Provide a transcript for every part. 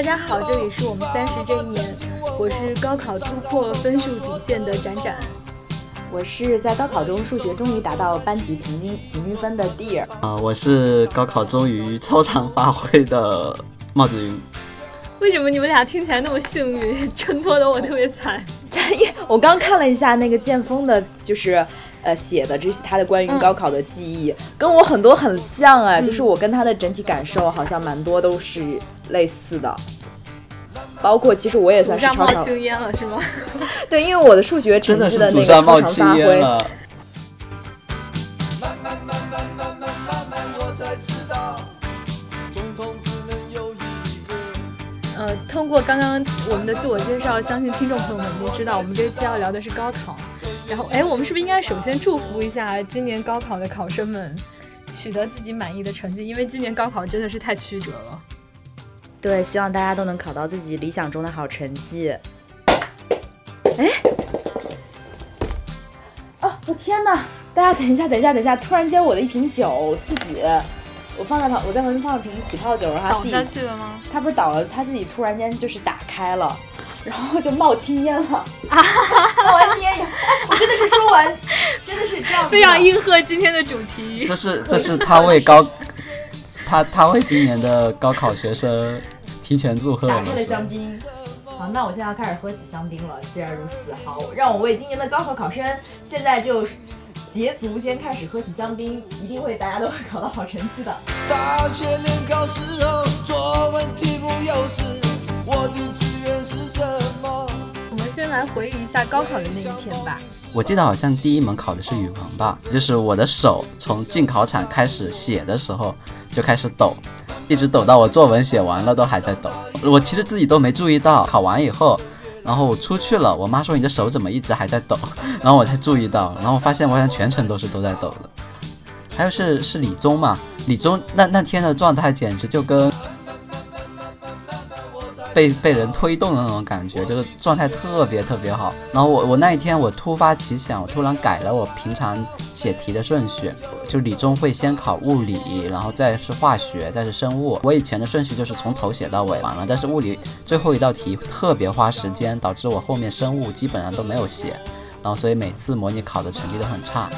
大家好，这里是我们三十这一年，我是高考突破分数底线的展展，我是在高考中数学终于达到班级平均平均分的 Dear，啊，我是高考终于超常发挥的帽子云。为什么你们俩听起来那么幸运，衬托的我特别惨？我刚看了一下那个剑锋的，就是呃写的这些他的关于高考的记忆，跟我很多很像啊，就是我跟他的整体感受好像蛮多都是类似的，包括其实我也算是超常冒青烟了是吗？对，因为我的数学真的是那个超常发挥了。呃，通过刚刚我们的自我介绍，相信听众朋友们都知道，我们这一期要聊的是高考。然后，哎，我们是不是应该首先祝福一下今年高考的考生们，取得自己满意的成绩？因为今年高考真的是太曲折了。对，希望大家都能考到自己理想中的好成绩。哎，哦，我天哪！大家等一下，等一下，等一下！突然间，我的一瓶酒自己。我放在旁，我在旁边放了瓶起泡酒，然后它自己倒下去了吗？它不是倒了，它自己突然间就是打开了，然后就冒青烟了。啊冒完青烟，我真的是说完，真的是这样。非常应和今天的主题。这是这是他为高，他他为今年的高考学生提前祝贺。打开了香槟。好，那我现在要开始喝起香槟了。既然如此，好，让我为今年的高考考生现在就。捷足先开始喝起香槟，一定会大家都会 考到好成绩的。大学联考时候，作文题目又是我的志愿是什么？我们先来回忆一下高考的那一天吧。我记得好像第一门考的是语文吧，就是我的手从进考场开始写的时候就开始抖，一直抖到我作文写完了都还在抖。我其实自己都没注意到，考完以后。然后我出去了，我妈说你的手怎么一直还在抖，然后我才注意到，然后我发现我好像全程都是都在抖的。还有是是理综嘛，理综那那天的状态简直就跟。被被人推动的那种感觉，就是状态特别特别好。然后我我那一天我突发奇想，我突然改了我平常写题的顺序，就理综会先考物理，然后再是化学，再是生物。我以前的顺序就是从头写到尾完了，但是物理最后一道题特别花时间，导致我后面生物基本上都没有写，然后所以每次模拟考的成绩都很差。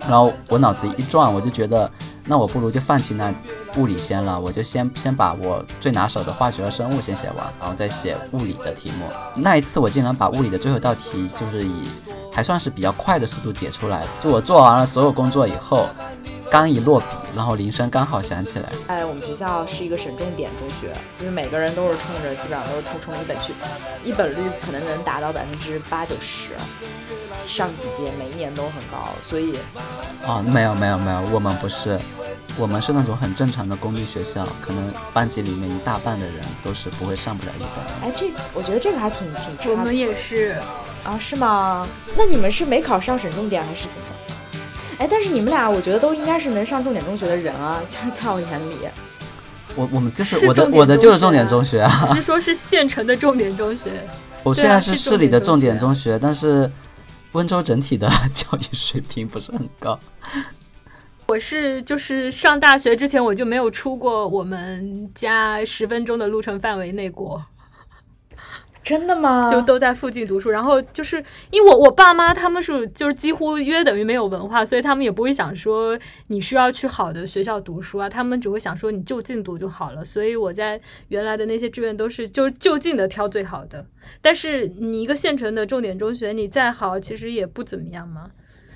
然后我脑子一转，我就觉得。那我不如就放弃那物理先了，我就先先把我最拿手的化学和生物先写完，然后再写物理的题目。那一次我竟然把物理的最后一道题就是以还算是比较快的速度解出来。就我做完了所有工作以后，刚一落笔，然后铃声刚好响起来。哎，我们学校是一个省重点中学，就是每个人都是冲着基本上都是冲一本去，一本率可能能达到百分之八九十。上几届每一年都很高，所以，哦，没有没有没有，我们不是，我们是那种很正常的公立学校，可能班级里面一大半的人都是不会上不了一本。哎，这我觉得这个还挺挺。我们也是啊，是吗？那你们是没考上省重点还是怎么？哎，但是你们俩，我觉得都应该是能上重点中学的人啊，就是在我眼里。我我们就是我的我的就是重点中学啊，只是说是县城的重点中学。我虽然是市里的重点中学，但是。温州整体的 教育水平不是很高。我是就是上大学之前我就没有出过我们家十分钟的路程范围内过。真的吗？就都在附近读书，然后就是因为我我爸妈他们是就是几乎约等于没有文化，所以他们也不会想说你需要去好的学校读书啊，他们只会想说你就近读就好了。所以我在原来的那些志愿都是就就近的挑最好的。但是你一个县城的重点中学，你再好其实也不怎么样嘛。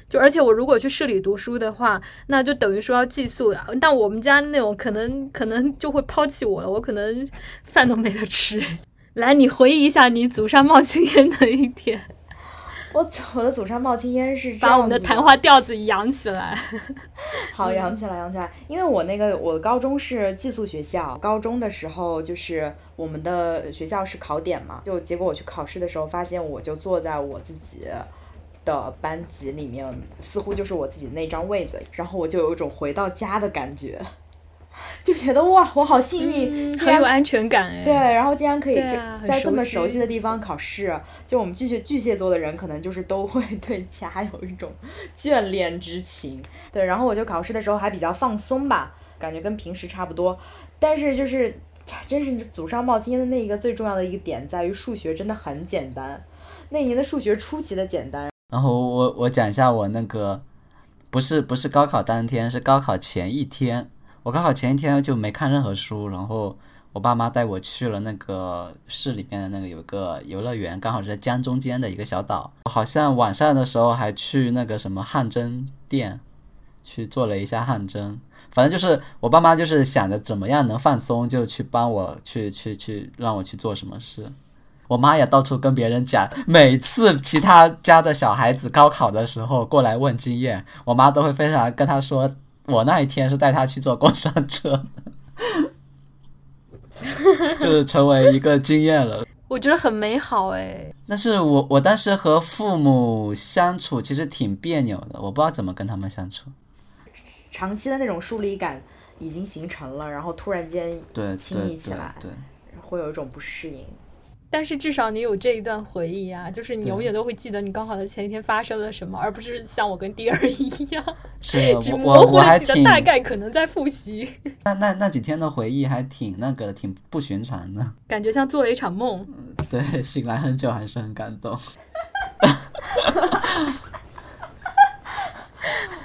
就而且我如果去市里读书的话，那就等于说要寄宿，但我们家那种可能可能就会抛弃我了，我可能饭都没得吃。来，你回忆一下你祖上冒青烟的一天。我我的祖上冒青烟是把我们的谈话调子扬起来。好，扬起来，扬起来。因为我那个我高中是寄宿学校，高中的时候就是我们的学校是考点嘛，就结果我去考试的时候，发现我就坐在我自己的班级里面，似乎就是我自己那张位子，然后我就有一种回到家的感觉。就觉得哇，我好幸运，很有安全感哎。对，然后竟然可以在这么熟悉的地方考试，就我们巨蟹巨蟹座的人，可能就是都会对家有一种 眷恋之情。对，然后我就考试的时候还比较放松吧，感觉跟平时差不多。但是就是真是祖上冒今天的那一个最重要的一个点在于数学真的很简单，那一年的数学出奇的简单。然后我我讲一下我那个，不是不是高考当天，是高考前一天。我高考前一天就没看任何书，然后我爸妈带我去了那个市里面的那个有个游乐园，刚好是在江中间的一个小岛。我好像晚上的时候还去那个什么汗蒸店去做了一下汗蒸。反正就是我爸妈就是想着怎么样能放松，就去帮我去去去让我去做什么事。我妈也到处跟别人讲，每次其他家的小孩子高考的时候过来问经验，我妈都会非常跟他说。我那一天是带他去坐过山车，就是成为一个经验了。我觉得很美好哎。但是我我当时和父母相处其实挺别扭的，我不知道怎么跟他们相处。长期的那种疏离感已经形成了，然后突然间对亲密起来，对，会有一种不适应。但是至少你有这一段回忆啊，就是你永远都会记得你高考的前一天发生了什么，而不是像我跟第二一样，是只模糊记得大概可能在复习。那那那几天的回忆还挺那个，挺不寻常的，感觉像做了一场梦。对，醒来很久还是很感动。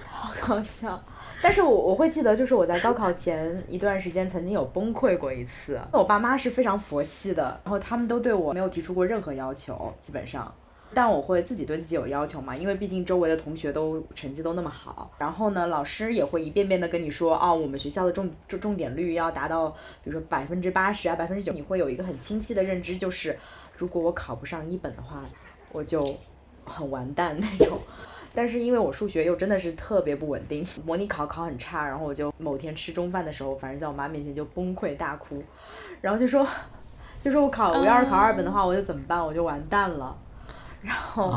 好搞笑。但是我我会记得，就是我在高考前一段时间曾经有崩溃过一次。我爸妈是非常佛系的，然后他们都对我没有提出过任何要求，基本上。但我会自己对自己有要求嘛，因为毕竟周围的同学都成绩都那么好。然后呢，老师也会一遍遍的跟你说，哦，我们学校的重重重点率要达到，比如说百分之八十啊，百分之九，你会有一个很清晰的认知，就是如果我考不上一本的话，我就很完蛋那种。但是因为我数学又真的是特别不稳定，模拟考考很差，然后我就某天吃中饭的时候，反正在我妈面前就崩溃大哭，然后就说，就说我考我要是考二本的话，我就怎么办？我就完蛋了。然后，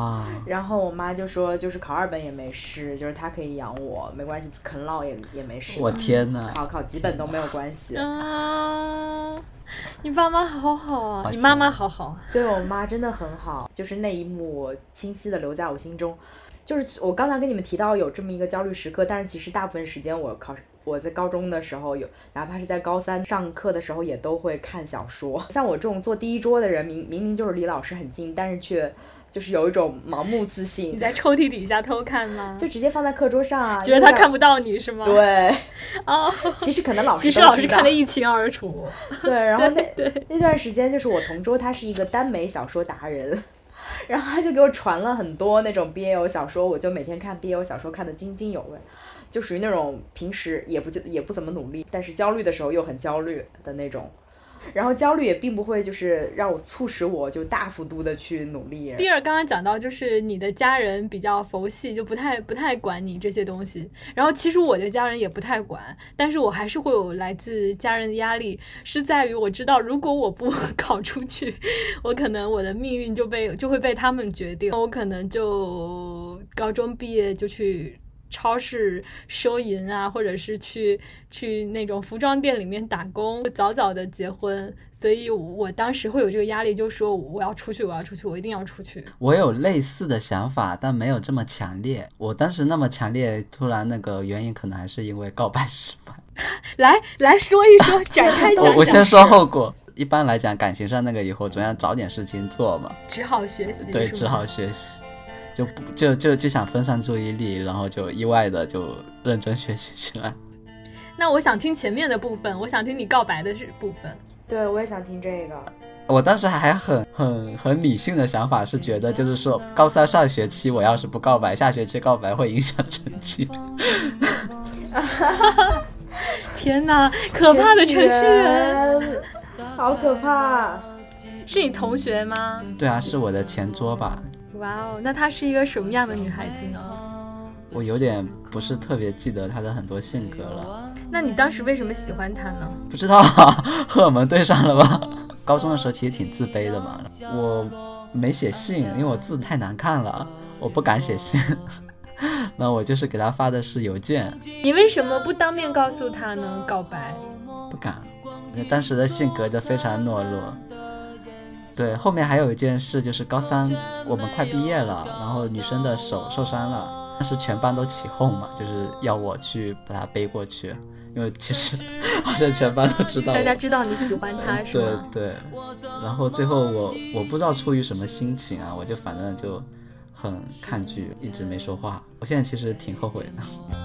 然后我妈就说，就是考二本也没事，就是她可以养我，没关系，啃老也也没事。我天呐，考考几本都没有关系。啊，你爸妈好好啊，你妈妈好好。对我妈真的很好，就是那一幕清晰的留在我心中。就是我刚才跟你们提到有这么一个焦虑时刻，但是其实大部分时间我考我在高中的时候有，哪怕是在高三上课的时候也都会看小说。像我这种坐第一桌的人，明明明就是离老师很近，但是却就是有一种盲目自信。你在抽屉底下偷看吗？就直接放在课桌上啊，觉得他看不到你是吗？对，啊，其实可能老师其实老师看得一清二楚。对，然后那那段时间就是我同桌，他是一个耽美小说达人。然后他就给我传了很多那种 B A O 小说，我就每天看 B A O 小说，看得津津有味，就属于那种平时也不就也不怎么努力，但是焦虑的时候又很焦虑的那种。然后焦虑也并不会就是让我促使我就大幅度的去努力。第二，刚刚讲到就是你的家人比较佛系，就不太不太管你这些东西。然后其实我的家人也不太管，但是我还是会有来自家人的压力，是在于我知道如果我不 考出去，我可能我的命运就被就会被他们决定，我可能就高中毕业就去。超市收银啊，或者是去去那种服装店里面打工，早早的结婚，所以我当时会有这个压力，就说我要出去，我要出去，我一定要出去。我有类似的想法，但没有这么强烈。我当时那么强烈，突然那个原因可能还是因为告白失败。来来说一说，展开讲。我我先说后果。一般来讲，感情上那个以后总要找点事情做嘛，只好学习。对，只好学习。就不就就就想分散注意力，然后就意外的就认真学习起来。那我想听前面的部分，我想听你告白的这部分。对，我也想听这个。我当时还很很很理性的想法是觉得，就是说高三上学期我要是不告白，下学期告白会影响成绩。天哪，可怕的程序员，好可怕！是你同学吗？对啊，是我的前桌吧。哇哦，那她是一个什么样的女孩子呢？我有点不是特别记得她的很多性格了。那你当时为什么喜欢她呢？不知道，荷尔蒙对上了吧？高中的时候其实挺自卑的嘛，我没写信，因为我字太难看了，我不敢写信。那我就是给她发的是邮件。你为什么不当面告诉她呢？告白？不敢，当时的性格就非常懦弱。对，后面还有一件事，就是高三我们快毕业了，然后女生的手受伤了，但是全班都起哄嘛，就是要我去把她背过去，因为其实 好像全班都知道。大家知道你喜欢她是对？对，然后最后我我不知道出于什么心情啊，我就反正就很抗拒，一直没说话。我现在其实挺后悔的。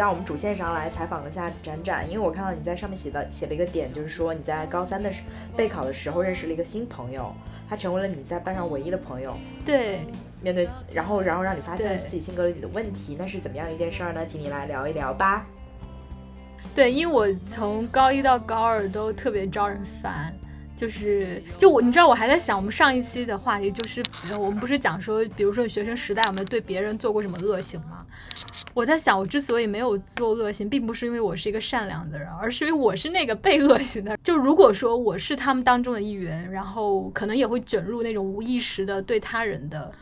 到我们主线上来采访一下展展，因为我看到你在上面写的写了一个点，就是说你在高三的时备考的时候认识了一个新朋友，他成为了你在班上唯一的朋友。对，面对，然后然后让你发现自己性格里的问题，那是怎么样一件事儿呢？请你来聊一聊吧。对，因为我从高一到高二都特别招人烦，就是就我，你知道我还在想，我们上一期的话题就是，我们不是讲说，比如说学生时代有没有对别人做过什么恶行吗？我在想，我之所以没有做恶行，并不是因为我是一个善良的人，而是因为我是那个被恶行的。就如果说我是他们当中的一员，然后可能也会卷入那种无意识的对他人的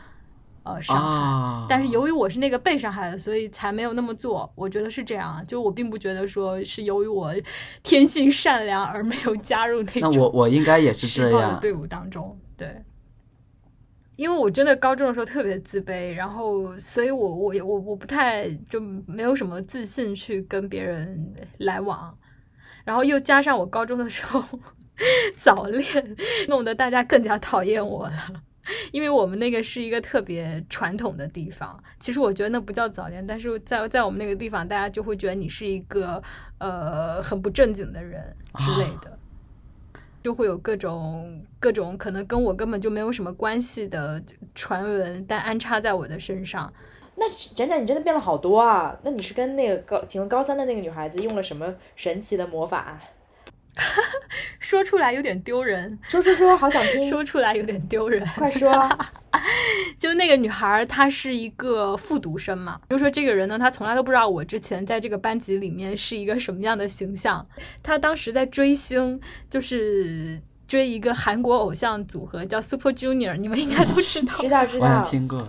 呃伤害。啊，但是由于我是那个被伤害的，所以才没有那么做。我觉得是这样啊，就我并不觉得说是由于我天性善良而没有加入那种那我我应该也是这样。的队伍当中。对，因为我真的高中的时候特别自卑，然后所以我我我我不太就没有什么自信去跟别人来往，然后又加上我高中的时候 早恋，弄得大家更加讨厌我了。因为我们那个是一个特别传统的地方，其实我觉得那不叫早恋，但是在在我们那个地方，大家就会觉得你是一个呃很不正经的人之类的，就会有各种各种可能跟我根本就没有什么关系的传闻，但安插在我的身上。那展展，你真的变了好多啊！那你是跟那个高，请问高三的那个女孩子用了什么神奇的魔法？说出来有点丢人，说说说，好想听，说出来有点丢人。快说。就那个女孩儿，她是一个复读生嘛，就说这个人呢，她从来都不知道我之前在这个班级里面是一个什么样的形象。她当时在追星，就是追一个韩国偶像组合叫 Super Junior，你们应该都知道。知道知道，听过。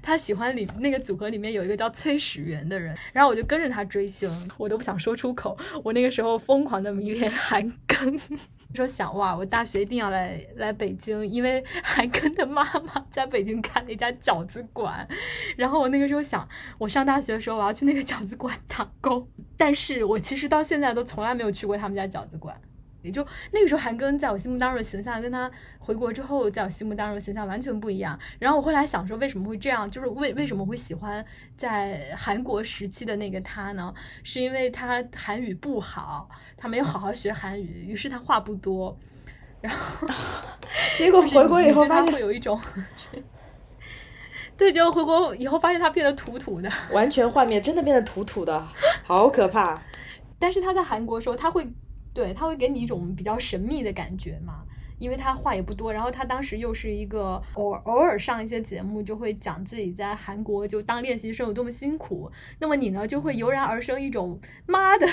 他喜欢里那个组合里面有一个叫崔始源的人，然后我就跟着他追星，我都不想说出口。我那个时候疯狂的迷恋韩庚，说想哇，我大学一定要来来北京，因为韩庚的妈妈在北京开了一家饺子馆。然后我那个时候想，我上大学的时候我要去那个饺子馆打工，但是我其实到现在都从来没有去过他们家饺子馆。也就那个时候，韩庚在我心目当中的形象跟他回国之后在我心目当中的形象完全不一样。然后我后来想说，为什么会这样？就是为为什么会喜欢在韩国时期的那个他呢？是因为他韩语不好，他没有好好学韩语，于是他话不多。然后 结果回国以后他发现会有一种，对，结果回国以后发现他变得土土的。完全幻灭，真的变得土土的，好可怕。但是他在韩国的时候，他会对他会给你一种比较神秘的感觉嘛，因为他话也不多，然后他当时又是一个偶偶尔上一些节目，就会讲自己在韩国就当练习生有多么辛苦，那么你呢就会油然而生一种妈的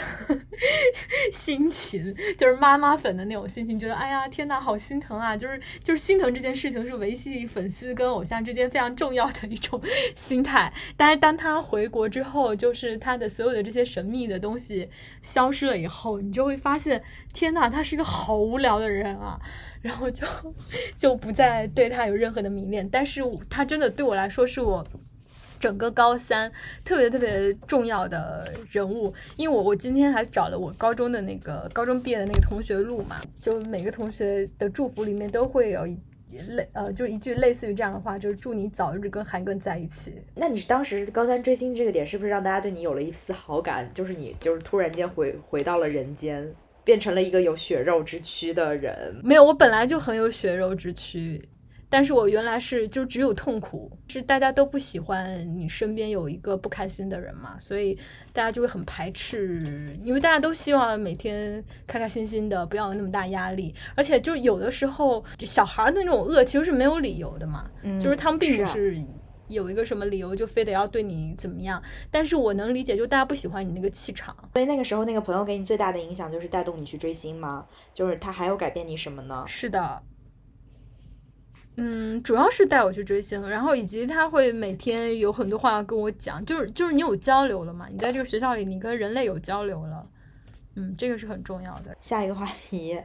心情，就是妈妈粉的那种心情，觉得哎呀天呐，好心疼啊，就是就是心疼这件事情是维系粉丝跟偶像之间非常重要的一种心态，但是当他回国之后，就是他的所有的这些神秘的东西消失了以后，你就会发现，天呐，他是一个好无聊的人啊，然后就就不再对他有任何的迷恋，但是他真的对我来说是我。整个高三特别特别重要的人物，因为我我今天还找了我高中的那个高中毕业的那个同学录嘛，就每个同学的祝福里面都会有一类呃，就是一句类似于这样的话，就是祝你早日跟韩庚在一起。那你当时高三追星这个点，是不是让大家对你有了一丝好感？就是你就是突然间回回到了人间，变成了一个有血肉之躯的人。没有，我本来就很有血肉之躯，但是我原来是就只有痛苦，是大家都不喜欢你身边有一个不开心的人嘛，所以大家就会很排斥，因为大家都希望每天开开心心的，不要有那么大压力，而且就有的时候就小孩儿的那种恶其实是没有理由的嘛，嗯就是他们并不啊是。有一个什么理由就非得要对你怎么样？但是我能理解，就大家不喜欢你那个气场。所以那个时候，那个朋友给你最大的影响就是带动你去追星吗？就是他还有改变你什么呢？是的，嗯，主要是带我去追星，然后以及他会每天有很多话要跟我讲，就是就是你有交流了嘛，你在这个学校里，你跟人类有交流了，嗯，这个是很重要的。下一个话题，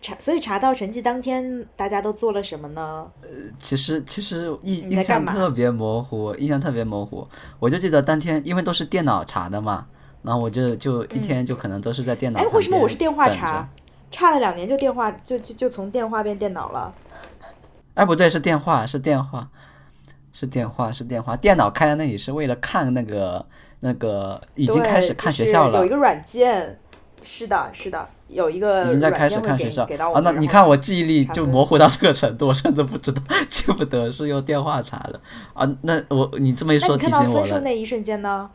查，所以查到成绩当天，大家都做了什么呢？呃其实其实印印象特别模糊，印象特别模糊。我就记得当天，因为都是电脑查的嘛，然后我就就一天就可能都是在电脑哎为什么我是电话查？差了两年就电话，就就就从电话变电脑了。哎，不对，是电话，是电话，是电话，是电话。电脑开在那里是为了看那个那个，已经开始看学校了就是有一，个软件，是的，是的，有一个已经在开始看学校给到我啊。那你看我记忆力就模糊到这个程度，我甚至不知道 记不得是用电话查的啊。那我你这么一说提醒我了，那一瞬间呢？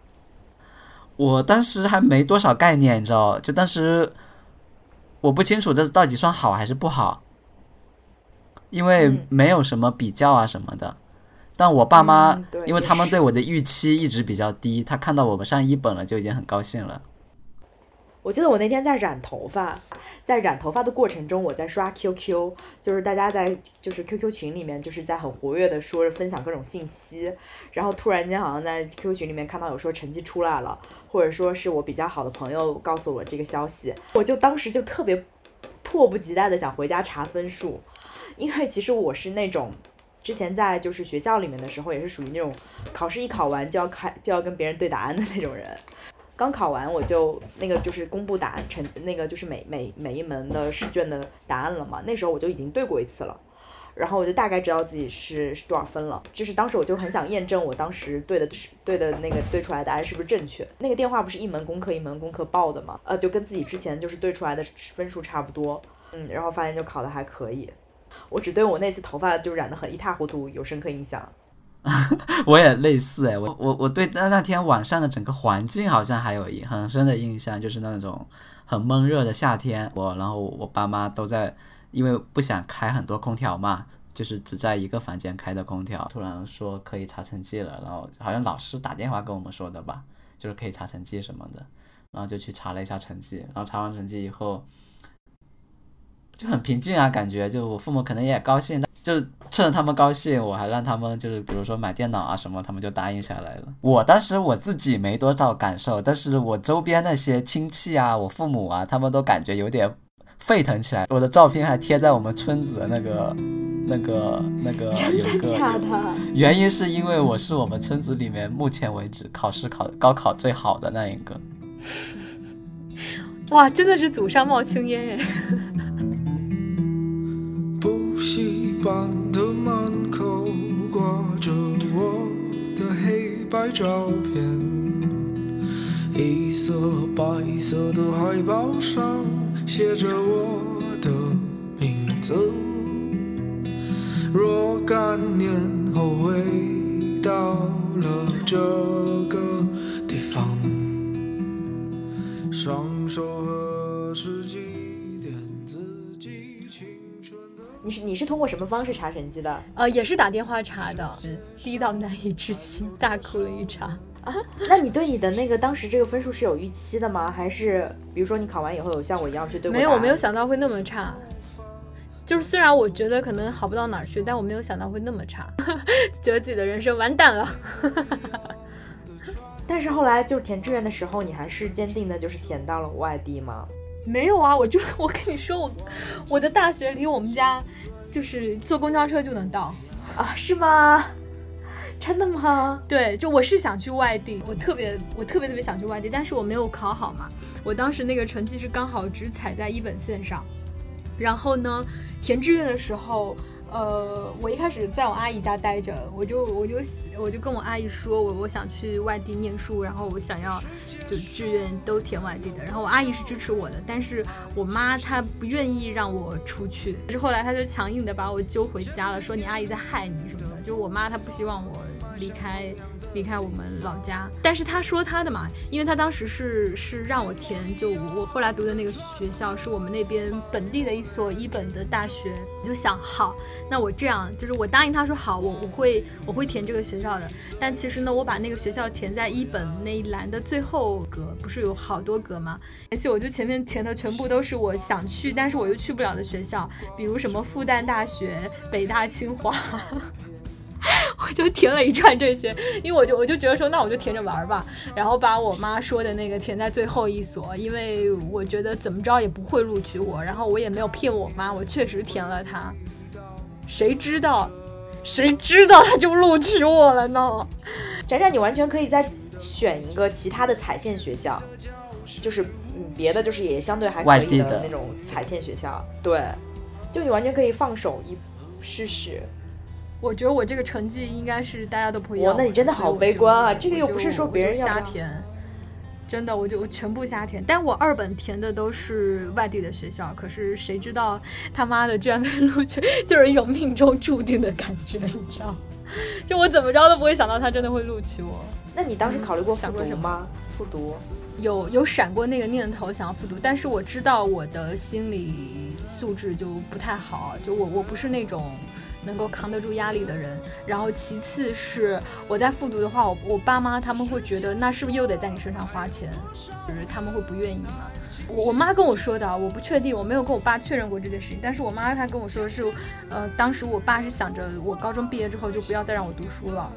我当时还没多少概念，你知道，就当时我不清楚这到底算好还是不好，因为嗯没有什么比较啊什么的。但我爸妈，嗯因为他们对我的预期一直比较低，他看到我们上一本了就已经很高兴了。我记得我那天在染头发，在染头发的过程中，我在刷 QQ，就是大家在就是 QQ 群里面就是在很活跃的说分享各种信息，然后突然间好像在 QQ 群里面看到有说成绩出来了，或者说是我比较好的朋友告诉我这个消息，我就当时就特别迫不及待的想回家查分数，因为其实我是那种。之前在就是学校里面的时候，也是属于那种考试一考完就要开就要跟别人对答案的那种人。刚考完我就那个就是公布答案成那个就是每每每一门的试卷的答案了嘛，那时候我就已经对过一次了，然后我就大概知道自己是是多少分了。就是当时我就很想验证我当时对的是对的那个对出来的答案是不是正确。那个电话不是一门功课一门功课报的嘛，呃，就跟自己之前就是对出来的分数差不多，嗯，然后发现就考的还可以。我只对我那次头发就染得很一塌糊涂有深刻印象。我也类似哎，我我我对那那天晚上的整个环境好像还有一很深的印象，就是那种很闷热的夏天，我然后我爸妈都在，因为不想开很多空调嘛，就是只在一个房间开的空调，突然说可以查成绩了，然后好像老师打电话跟我们说的吧，就是可以查成绩什么的，然后就去查了一下成绩，然后查完成绩以后。就很平静啊，感觉就我父母可能也高兴，就趁着他们高兴，我还让他们就是比如说买电脑啊什么，他们就答应下来了。我当时我自己没多少感受，但是我周边那些亲戚啊，我父母啊，他们都感觉有点沸腾起来。我的照片还贴在我们村子的那个、那个、那个真的假的？原因是因为我是我们村子里面目前为止考试考高考最好的那一个。哇，真的是祖上冒青烟哎！补习班的门口挂着我的黑白照片，一色白色的海报上写着我的名字。若干年后回到了这你是你是通过什么方式查成绩的？呃，也是打电话查的，低到难以置信，大哭了一场。啊那你对你的那个当时这个分数是有预期的吗？还是比如说你考完以后有像我一样去对没有，我没有想到会那么差。就是虽然我觉得可能好不到哪儿去，但我没有想到会那么差，觉得自己的人生完蛋了。但是后来就是填志愿的时候，你还是坚定的就是填到了外地吗？没有啊，我就 我跟你说，我我的大学离我们家就是坐公交车就能到。啊，是吗？真的吗？对，就我是想去外地，我特别我特别特别想去外地，但是我没有考好嘛。我当时那个成绩是刚好只踩在一本线上，然后呢，填志愿的时候，呃，我一开始在我阿姨家待着，我就我就我就跟我阿姨说，我我想去外地念书，然后我想要就志愿都填外地的，然后我阿姨是支持我的，但是我妈她不愿意让我出去，是后来她就强硬的把我揪回家了，说你阿姨在害你什么的，就我妈她不希望我离开离开我们老家。但是他说他的嘛，因为他当时是是让我填，就我后来读的那个学校是我们那边本地的一所一本的大学，我就想好，那我这样就是我答应他说好，我我会我会填这个学校的。但其实呢，我把那个学校填在一本那一栏的最后格，不是有好多格吗？而且我就前面填的全部都是我想去，但是我又去不了的学校，比如什么复旦大学、北大、清华。我就填了一串这些，因为我就我就觉得说，那我就填着玩吧，然后把我妈说的那个填在最后一所，因为我觉得怎么着也不会录取我，然后我也没有骗我妈，我确实填了它。谁知道，谁知道他就录取我了呢？展展，你完全可以再选一个其他的彩线学校，就是嗯别的就是也相对还可以外地的的那种彩线学校，对，就你完全可以放手一试试。我觉得我这个成绩应该是大家都不一样，哇那你真的好悲观啊这个又不是说别人瞎填。真的，我就我全部瞎填，但我二本填的都是外地的学校，可是谁知道他妈的居然 被录取，就是一种命中注定的感觉，你知道？就我怎么着都不会想到他真的会录取我。那你当时考虑过复想过什么读吗？复读？有有闪过那个念头想要复读，但是我知道我的心理素质就不太好，就我我不是那种能够扛得住压力的人。然后其次是我在复读的话，我我爸妈他们会觉得那是不是又得在你身上花钱，就是他们会不愿意嘛。我我妈跟我说的，我不确定，我没有跟我爸确认过这件事情。但是我妈她跟我说的是，呃，当时我爸是想着我高中毕业之后就不要再让我读书了。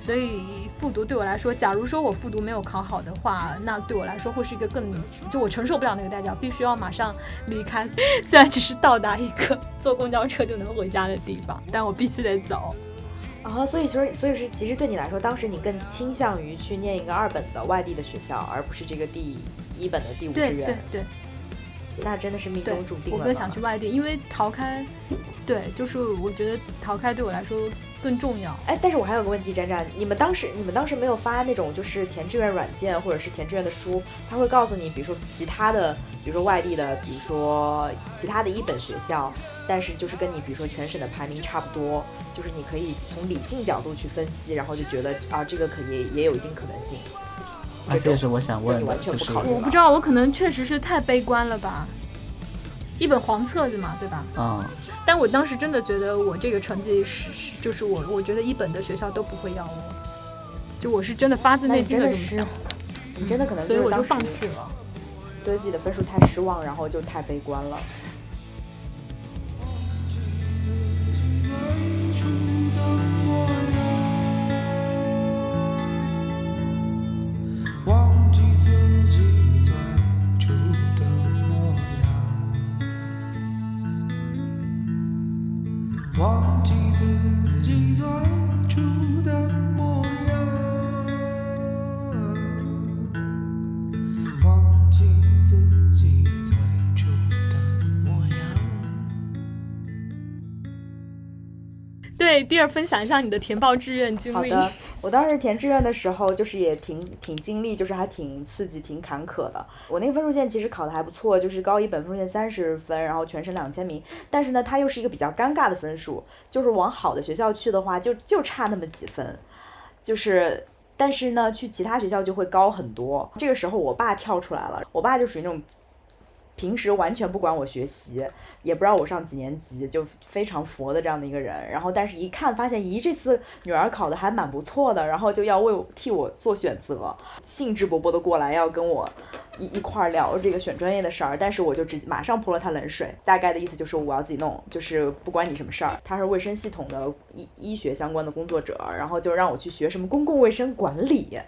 所以复读对我来说，假如说我复读没有考好的话，那对我来说会是一个更就我承受不了那个代价，必须要马上离开。虽然只是到达一个坐公交车就能回家的地方，但我必须得走。啊，所以说，所以是其实对你来说，当时你更倾向于去念一个二本的外地的学校，而不是这个第一本的第五志对对愿。对那真的是命中注定了。我更想去。外地，因为逃开，对，就是我觉得逃开对我来说更重要。哎，但是我还有个问题，展展，你们当时你们当时没有发那种就是填志愿软件或者是填志愿的书，他会告诉你，比如说其他的，比如说外地的，比如说其他的一本学校，但是就是跟你比如说全省的排名差不多，就是你可以从理性角度去分析，然后就觉得啊，这个可以也有一定可能性。啊，这也是我想问的，就你完全就是不考虑我不知道，我可能确实是太悲观了吧。一本黄册子嘛，对吧？嗯，但我当时真的觉得我这个成绩是，是就是我，我觉得一本的学校都不会要我，就我是真的发自内心的这么想，，你真的可能所以我就放弃了。对自己的分数太失望，然后就太悲观了。第二分享一下你的填报志愿经历。好的，我当时填志愿的时候，就是也挺挺经历，就是还挺刺激、挺坎坷的。我那个分数线其实考的还不错，就是高一本分数线三十分，然后全省两千名。但是呢，它又是一个比较尴尬的分数，就是往好的学校去的话，就就差那么几分，就是。但是呢，去其他学校就会高很多。这个时候，我爸跳出来了。我爸就属于那种平时完全不管我学习，也不知道我上几年级，就非常佛的这样的一个人。然后，但是一看发现，咦，这次女儿考的还蛮不错的，然后就要为替我做选择，兴致勃勃的过来要跟我一一块儿聊这个选专业的事儿。但是我就直马上泼了他冷水，大概的意思就是我要自己弄，就是不关你什么事儿。他是卫生系统的医医学相关的工作者，然后就让我去学什么公共卫生管理。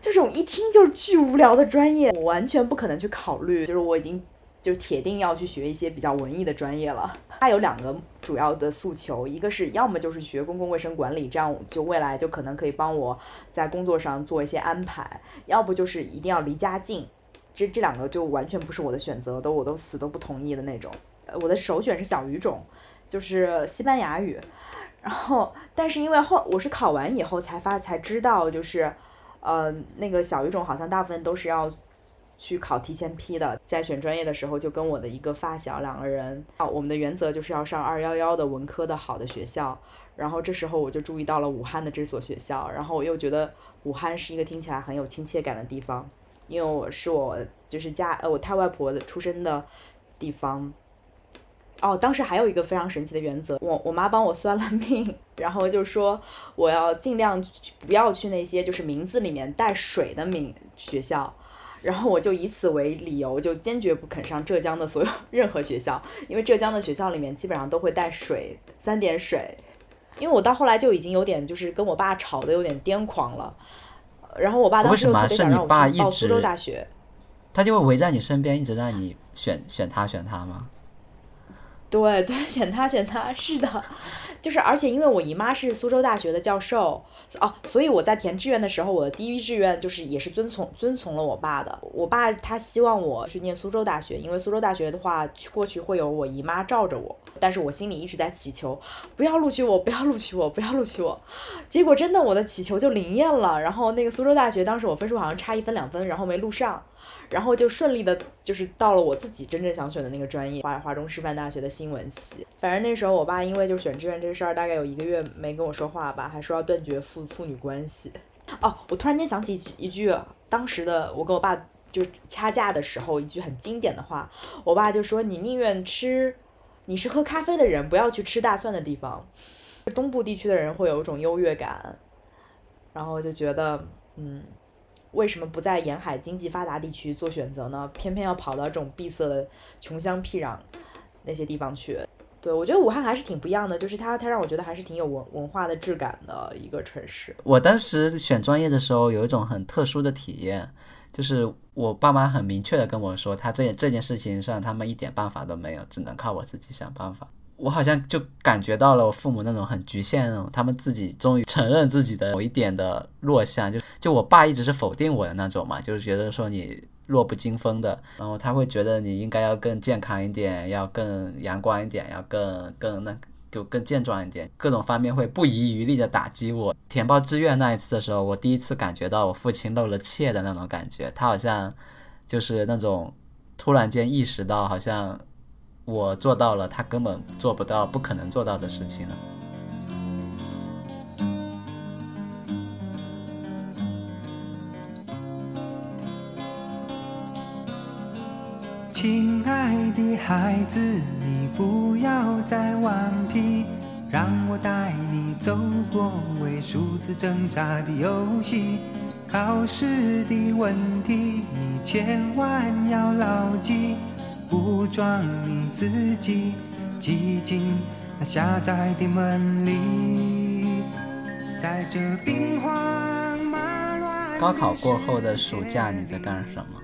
就这种一听就是巨无聊的专业，我完全不可能去考虑。就是我已经就铁定要去学一些比较文艺的专业了。它有两个主要的诉求，一个是要么就是学公共卫生管理，这样就未来就可能可以帮我在工作上做一些安排；要不就是一定要离家近。这这两个就完全不是我的选择，都我都死都不同意的那种。呃我的首选是小语种，就是西班牙语。然后，但是因为后我是考完以后才发才知道，就是，呃，那个小语种好像大部分都是要去考提前批的。在选专业的时候，就跟我的一个发小两个人，啊，我们的原则就是要上二幺幺的文科的好的学校。然后这时候我就注意到了武汉的这所学校，然后我又觉得武汉是一个听起来很有亲切感的地方，因为我是我就是家呃我太外婆的出生的地方。哦，当时还有一个非常神奇的原则，我我妈帮我算了命，然后就说我要尽量不要去那些就是名字里面带水的名学校，然后我就以此为理由，就坚决不肯上浙江的所有 任何学校，因为浙江的学校里面基本上都会带水三点水，因为我到后来就已经有点就是跟我爸吵得有点癫狂了，然后我爸当时就特别想让我去报苏州大学，他就会围在你身边，一直让你选选他选他吗？对对，选他选他，是的，就是而且因为我姨妈是苏州大学的教授哦，所以我在填志愿的时候，我的第一志愿就是也是遵从遵从了我爸的。我爸他希望我去念苏州大学，因为苏州大学的话去过去会有我姨妈罩着我，但是我心里一直在祈求不要录取我，不要录取我，不要录取我。结果真的我的祈求就灵验了，然后那个苏州大学当时我分数好像差一分两分，然后没录上。然后就顺利的，就是到了我自己真正想选的那个专业——华华中师范大学的新闻系。反正那时候我爸因为就选志愿这个事儿，大概有一个月没跟我说话吧，还说要断绝父父女关系。哦，我突然间想起一句一句当时的我跟我爸就掐架的时候一句很经典的话，我爸就说：“你宁愿吃，你是喝咖啡的人，不要去吃大蒜的地方。”东部地区的人会有一种优越感，然后就觉得，嗯。为什么不在沿海经济发达地区做选择呢？偏偏要跑到这种闭塞的穷乡僻壤那些地方去？对我觉得武汉还是挺不一样的，就是它它让我觉得还是挺有文文化的质感的一个城市。我当时选专业的时候有一种很特殊的体验，就是我爸妈很明确的跟我说，他这这件事情上他们一点办法都没有，只能靠我自己想办法。我好像就感觉到了我父母那种很局限那种，他们自己终于承认自己的某一点的弱项，就就我爸一直是否定我的那种嘛，就是觉得说你弱不禁风的，然后他会觉得你应该要更健康一点，要更阳光一点，要更更那就更健壮一点，各种方面会不遗余力的打击我。填报志愿那一次的时候，我第一次感觉到我父亲露了怯的那种感觉，他好像就是那种突然间意识到好像。我做到了他根本做不到、不可能做到的事情了。亲爱的孩子，你不要再顽皮，让我带你走过为数字挣扎的游戏。考试的问题，你千万要牢记。武装你自己，挤进那狭窄的门里，在这兵荒马乱。高考过后的暑假你在干什么？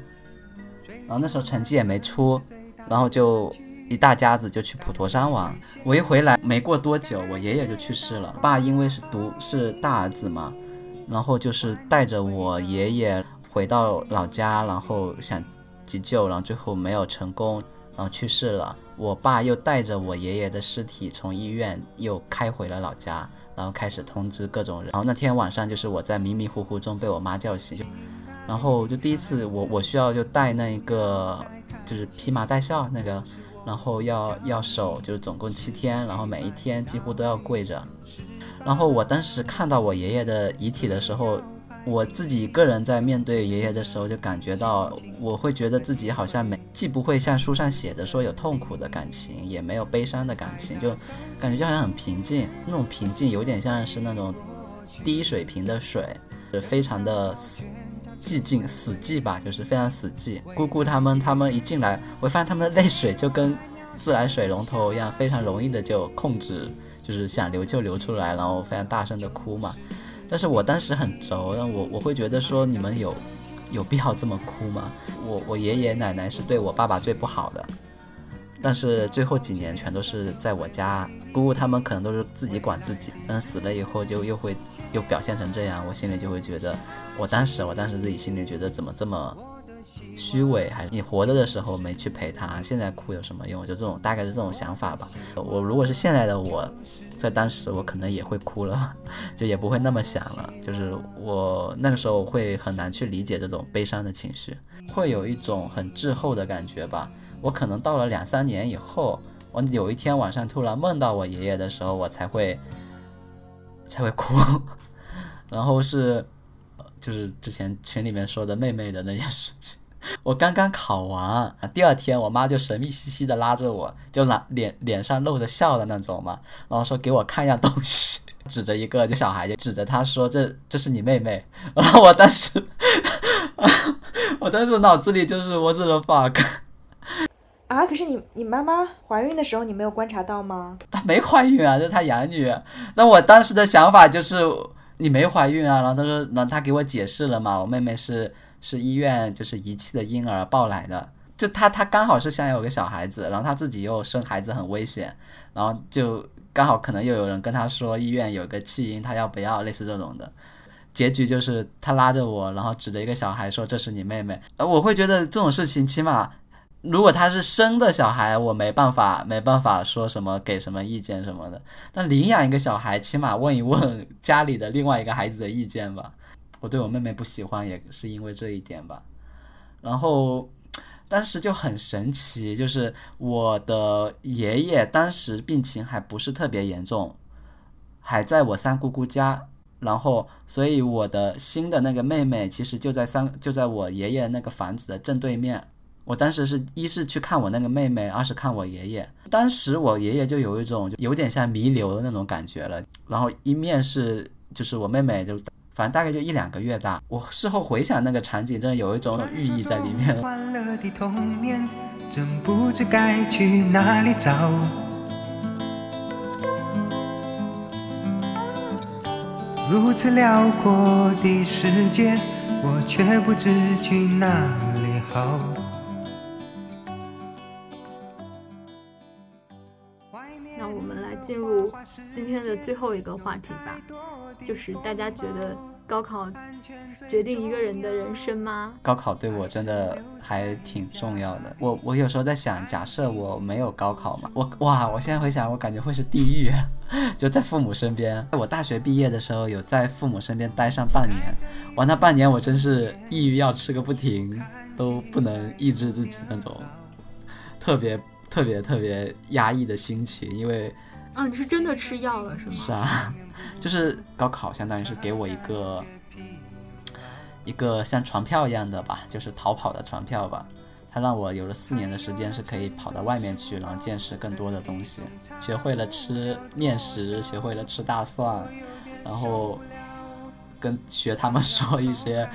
然后那时候成绩也没出，然后就一大家子就去普陀山玩。我一回来没过多久，我爷爷就去世了。爸因为是独是大儿子嘛，然后就是带着我爷爷回到老家，然后想。急救，然后最后没有成功，然后去世了。我爸又带着我爷爷的尸体从医院又开回了老家，然后开始通知各种人。然后那天晚上就是我在迷迷糊糊中被我妈叫醒，然后就第一次我我需要就带那一个就是披麻戴孝那个，然后要要守，就是总共七天，然后每一天几乎都要跪着。然后我当时看到我爷爷的遗体的时候。我自己个人在面对爷爷的时候，就感觉到，我会觉得自己好像没，既不会像书上写的说有痛苦的感情，也没有悲伤的感情，就感觉就好像很平静，那种平静有点像是那种低水平的水，非常的 寂静、死寂吧，就是非常死寂。姑姑他们，他们一进来，我发现他们的泪水就跟自来水龙头一样，非常容易的就控制，就是想流就流出来，然后非常大声的哭嘛。但是我当时很轴，我我会觉得说你们有有必要这么哭吗？我我爷爷奶奶是对我爸爸最不好的，但是最后几年全都是在我家，姑姑他们可能都是自己管自己，但是死了以后就又会又表现成这样，我心里就会觉得，我当时我当时自己心里觉得怎么这么虚伪，还你活着的时候没去陪他，现在哭有什么用？就这种大概是这种想法吧。我如果是现在的我。在当时，我可能也会哭了，就也不会那么想了。就是我那个时候会很难去理解这种悲伤的情绪，会有一种很滞后的感觉吧。我可能到了两三年以后，我有一天晚上突然梦到我爷爷的时候，我才会才会哭。然后是，就是之前群里面说的妹妹的那件事情。我刚刚考完，第二天我妈就神秘兮兮的拉着我，就拿脸脸上露着笑的那种嘛，然后说给我看样东西，指着一个就小孩就指着他说这这是你妹妹，然后我当时，我当时脑子里就是我这个 fuck，啊，可是你你妈妈怀孕的时候你没有观察到吗？她没怀孕啊，就是她养女。那我当时的想法就是你没怀孕啊，然后她说，然后她给我解释了嘛，我妹妹是是医院就是遗弃的婴儿抱来的，就她她刚好是想有个小孩子，然后她自己又生孩子很危险，然后就刚好可能又有人跟她说医院有个弃婴，她要不要，类似这种的。结局就是她拉着我，然后指着一个小孩说：“这是你妹妹。”呃，我会觉得这种事情起码如果他是生的小孩，我没办法，没办法说什么给什么意见什么的。但领养一个小孩，起码问一问家里的另外一个孩子的意见吧。我对我妹妹不喜欢，也是因为这一点吧。然后当时就很神奇，就是我的爷爷当时病情还不是特别严重，还在我三姑姑家。然后，所以我的新的那个妹妹其实就在三就在我爷爷那个房子的正对面。我当时是一是去看我那个妹妹，二是看我爷爷。当时我爷爷就有一种就有点像弥留的那种感觉了。然后一面是就是我妹妹就反正大概就一两个月大。我事后回想那个场景，真的有一种寓意在里面。欢乐的童年，真不知该去哪里找。如此辽阔的世界，我却不知去哪里好。进入今天的最后一个话题吧，就是大家觉得高考决定一个人的人生吗？高考对我真的还挺重要的。我我有时候在想，假设我没有高考嘛，我哇，我现在回想，我感觉会是地狱，就在父母身边。我大学毕业的时候有在父母身边待上半年，哇，那半年我真是抑郁要吃个不停，都不能抑制自己那种特别特别特别压抑的心情，因为啊，你是真的吃药了是吗？是啊，就是高考相当于是给我一个一个像船票一样的吧，就是逃跑的船票吧。它让我有了四年的时间是可以跑到外面去，然后见识更多的东西，学会了吃面食，学会了吃大蒜，然后跟学他们 说一些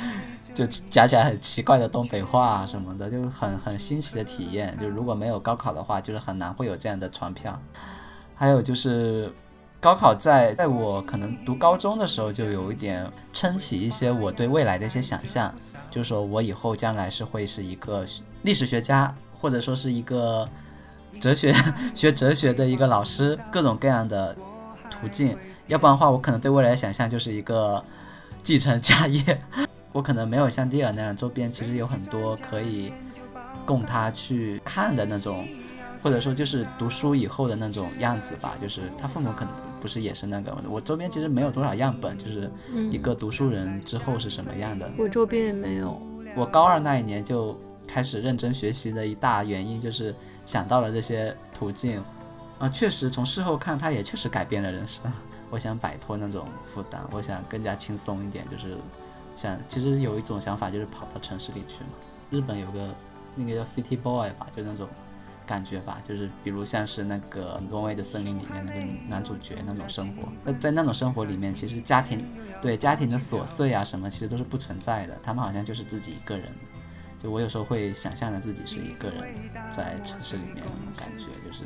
就讲起来很奇怪的东北话什么的，就很很新奇的体验。就如果没有高考的话，就是很难会有这样的船票。还有就是，高考在在我可能读高中的时候，就有一点撑起一些我对未来的一些想象，就是说我以后将来是会是一个历史学家，或者说是一个哲学学哲学的一个老师，各种各样的途径。要不然的话，我可能对未来的想象就是一个继承家业。我可能没有像蒂尔那样，周边其实有很多可以供他去看的那种。或者说就是读书以后的那种样子吧，就是他父母可能不是也是那个，我周边其实没有多少样本，就是一个读书人之后是什么样的。我周边也没有。我高二那一年就开始认真学习的一大原因就是想到了这些途径，啊，确实从事后看，他也确实改变了人生。我想摆脱那种负担，我想更加轻松一点，就是想其实有一种想法就是跑到城市里去嘛。日本有个那个叫 City Boy 吧，就那种。感觉吧，就是比如像是那个挪威的森林里面那个男主角那种生活，那在那种生活里面，其实家庭对家庭的琐碎啊什么，其实都是不存在的。他们好像就是自己一个人。就我有时候会想象着自己是一个人在城市里面那种感觉，就是，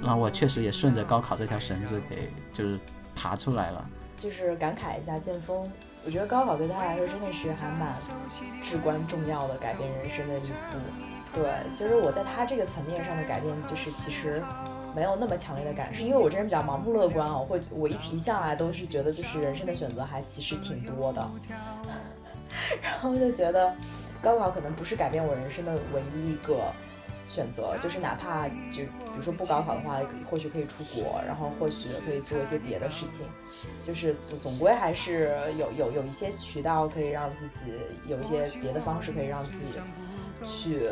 然后我确实也顺着高考这条绳子给就是爬出来了。就是感慨一下剑锋，我觉得高考对他来说真的是还蛮至关重要的，改变人生的一步。对，就是我在他这个层面上的改变，就是其实没有那么强烈的感受，因为我这人比较盲目乐观啊，我会我一直一向来都是觉得就是人生的选择还其实挺多的，然后就觉得高考可能不是改变我人生的唯一一个选择，就是哪怕就比如说不高考的话，或许可以出国，然后或许可以做一些别的事情，就是总总归还是有有有一些渠道可以让自己有一些别的方式可以让自己。去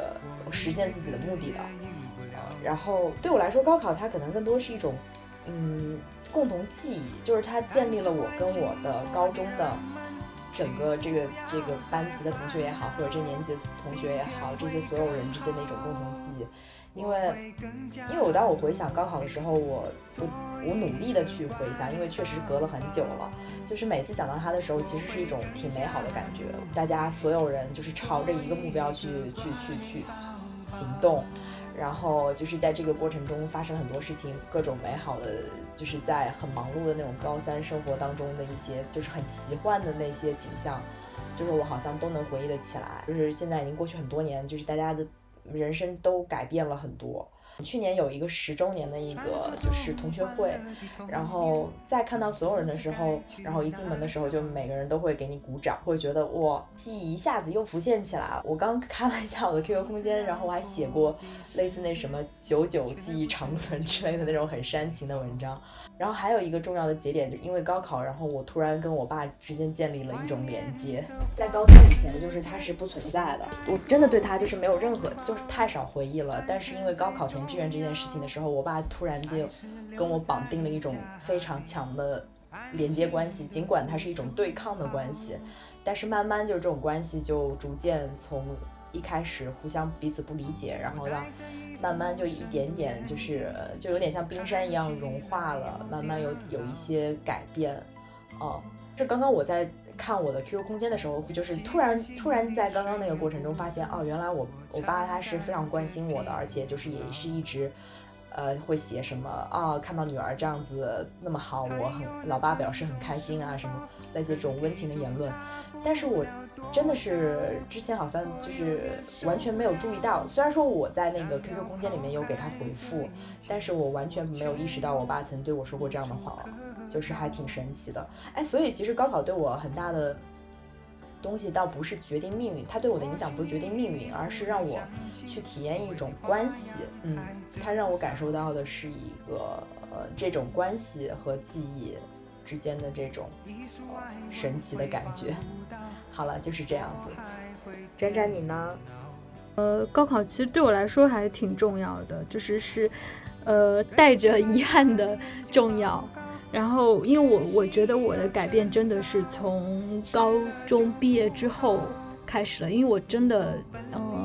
实现自己的目的的，然后对我来说，高考它可能更多是一种嗯共同记忆，就是它建立了我跟我的高中的整个这个这个班级的同学也好，或者这年级的同学也好，这些所有人之间的一种共同记忆。因为，因为我当我回想高考的时候，我我我努力的去回想，因为确实隔了很久了。就是每次想到他的时候，其实是一种挺美好的感觉。大家所有人就是朝着一个目标去去去去行动，然后就是在这个过程中发生很多事情，各种美好的，就是在很忙碌的那种高三生活当中的一些，就是很奇幻的那些景象，就是我好像都能回忆得起来。就是现在已经过去很多年，就是大家的。人生都改变了很多。去年有一个十周年的一个就是同学会，然后在看到所有人的时候，然后一进门的时候，就每个人都会给你鼓掌，会觉得哇，记忆一下子又浮现起来了。我刚看了一下我的 QQ 空间，然后我还写过类似那什么久久记忆长存之类的那种很煽情的文章。然后还有一个重要的节点，就因为高考，然后我突然跟我爸之间建立了一种连接。在高三以前，就是他是不存在的，我真的对他就是没有任何，就是太少回忆了。但是因为高考志愿这件事情的时候，我爸突然间跟我绑定了一种非常强的连接关系，尽管它是一种对抗的关系，但是慢慢就这种关系就逐渐从。一开始互相彼此不理解，然后到慢慢就一点点，就是就有点像冰山一样融化了，慢慢有有一些改变。哦，这刚刚我在看我的 QQ 空间的时候，就是突然突然在刚刚那个过程中发现，哦，原来我我爸他是非常关心我的，而且就是也是一直。呃，会写什么啊？看到女儿这样子那么好，我很老爸表示很开心啊，什么类似这种温情的言论。但是我真的是之前好像就是完全没有注意到，虽然说我在那个 QQ 空间里面有给他回复，但是我完全没有意识到我爸曾对我说过这样的话，就是还挺神奇的。哎，所以其实高考对我很大的。东西倒不是决定命运，它对我的影响不是决定命运，而是让我去体验一种关系。嗯，它让我感受到的是一个呃这种关系和记忆之间的这种神奇的感觉。好了，就是这样子。展展你呢？呃，高考其实对我来说还挺重要的，就是是呃带着遗憾的重要。然后，因为我我觉得我的改变真的是从高中毕业之后开始了，因为我真的，嗯。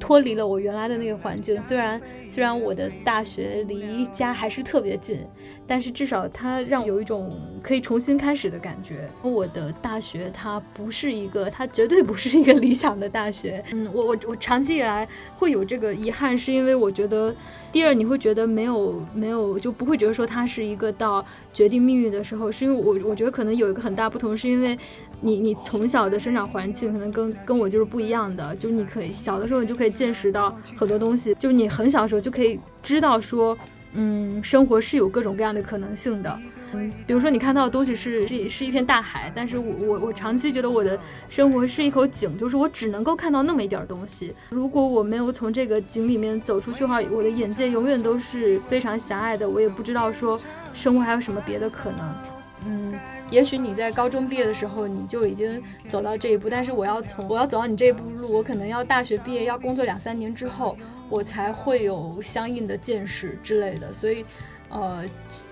脱离了我原来的那个环境，虽然虽然我的大学离家还是特别近，但是至少它让我有一种可以重新开始的感觉。我的大学它不是一个，它绝对不是一个理想的大学。嗯，我我我长期以来会有这个遗憾，是因为我觉得，第二你会觉得没有没有就不会觉得说它是一个到决定命运的时候，是因为我我觉得可能有一个很大不同，是因为。你你从小的生长环境可能跟跟我就是不一样的，就是你可以小的时候你就可以见识到很多东西，就是你很小的时候就可以知道说，嗯，生活是有各种各样的可能性的，嗯，比如说你看到的东西是是是一片大海，但是我我我长期觉得我的生活是一口井，就是我只能够看到那么一点东西，如果我没有从这个井里面走出去的话，我的眼界永远都是非常狭隘的，我也不知道说生活还有什么别的可能，嗯。也许你在高中毕业的时候你就已经走到这一步，但是我要从我要走到你这一步路，我可能要大学毕业，要工作两三年之后，我才会有相应的见识之类的。所以，呃，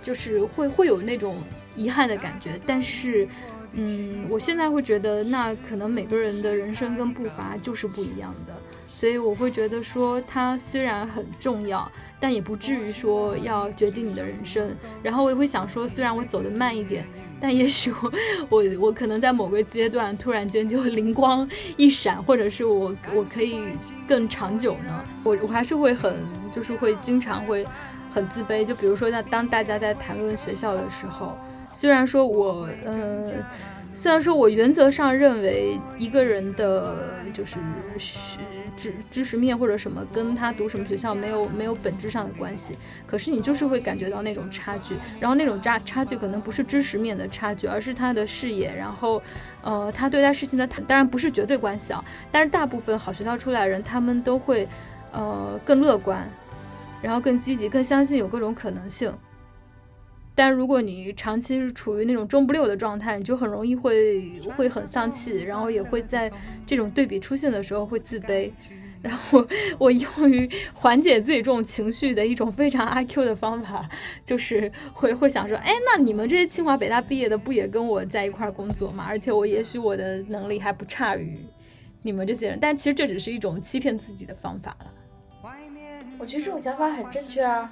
就是会会有那种遗憾的感觉。但是，嗯，我现在会觉得，那可能每个人的人生跟步伐就是不一样的。所以我会觉得说，它虽然很重要，但也不至于说要决定你的人生。然后我也会想说，虽然我走得慢一点。但也许我我我可能在某个阶段突然间就灵光一闪，或者是我我可以更长久呢？我我还是会很就是会经常会很自卑。就比如说在当大家在谈论学校的时候，虽然说我嗯，虽然说我原则上认为一个人的就是学。知知识面或者什么跟他读什么学校没有没有本质上的关系，可是你就是会感觉到那种差距，然后那种差差距可能不是知识面的差距，而是他的视野，然后，呃，他对待事情的当然不是绝对关系啊，但是大部分好学校出来的人，他们都会，呃，更乐观，然后更积极，更相信有各种可能性。但如果你长期是处于那种中不溜的状态，你就很容易会会很丧气，然后也会在这种对比出现的时候会自卑，然后我用于缓解自己这种情绪的一种非常阿 Q 的方法，就是会会想说，哎，那你们这些清华北大毕业的不也跟我在一块儿工作吗？而且我也许我的能力还不差于你们这些人，但其实这只是一种欺骗自己的方法了。我觉得这种想法很正确啊。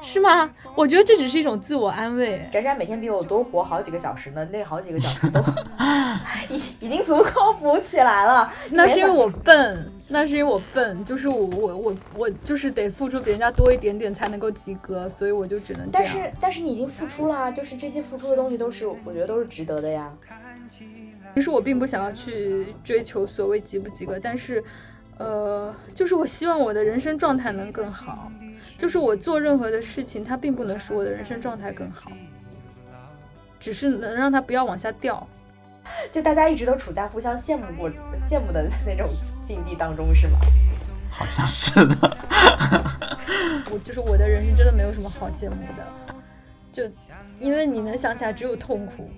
是吗？我觉得这只是一种自我安慰。展展每天比我多活好几个小时呢，那好几个小时都 已已经足够补起来了。那是因为我笨，那是因为我笨，就是我我我我就是得付出比人家多一点点才能够及格，所以我就只能这样。但是但是你已经付出了，就是这些付出的东西都是我觉得都是值得的呀。其实我并不想要去追求所谓及不及格，但是呃，就是我希望我的人生状态能更好。就是我做任何的事情，它并不能使我的人生状态更好，只是能让它不要往下掉。就大家一直都处在互相羡慕过、羡慕的那种境地当中，是吗？好像是的。我就是我的人生真的没有什么好羡慕的，就因为你能想起来只有痛苦，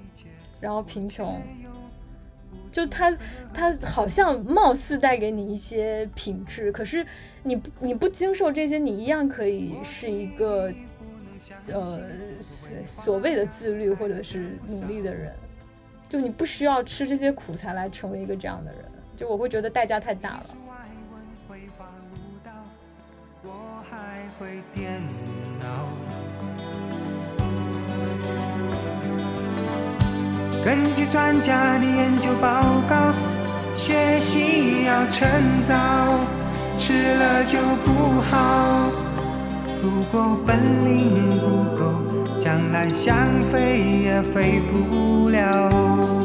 然后贫穷。就他，他好像貌似带给你一些品质，可是你不你不经受这些，你一样可以是一个，呃，所谓的自律或者是努力的人。就你不需要吃这些苦才来成为一个这样的人。就我会觉得代价太大了。我还会变根据专家的研究报告，学习要趁早，迟了就不好。如果本领不够，将来想飞也飞不了。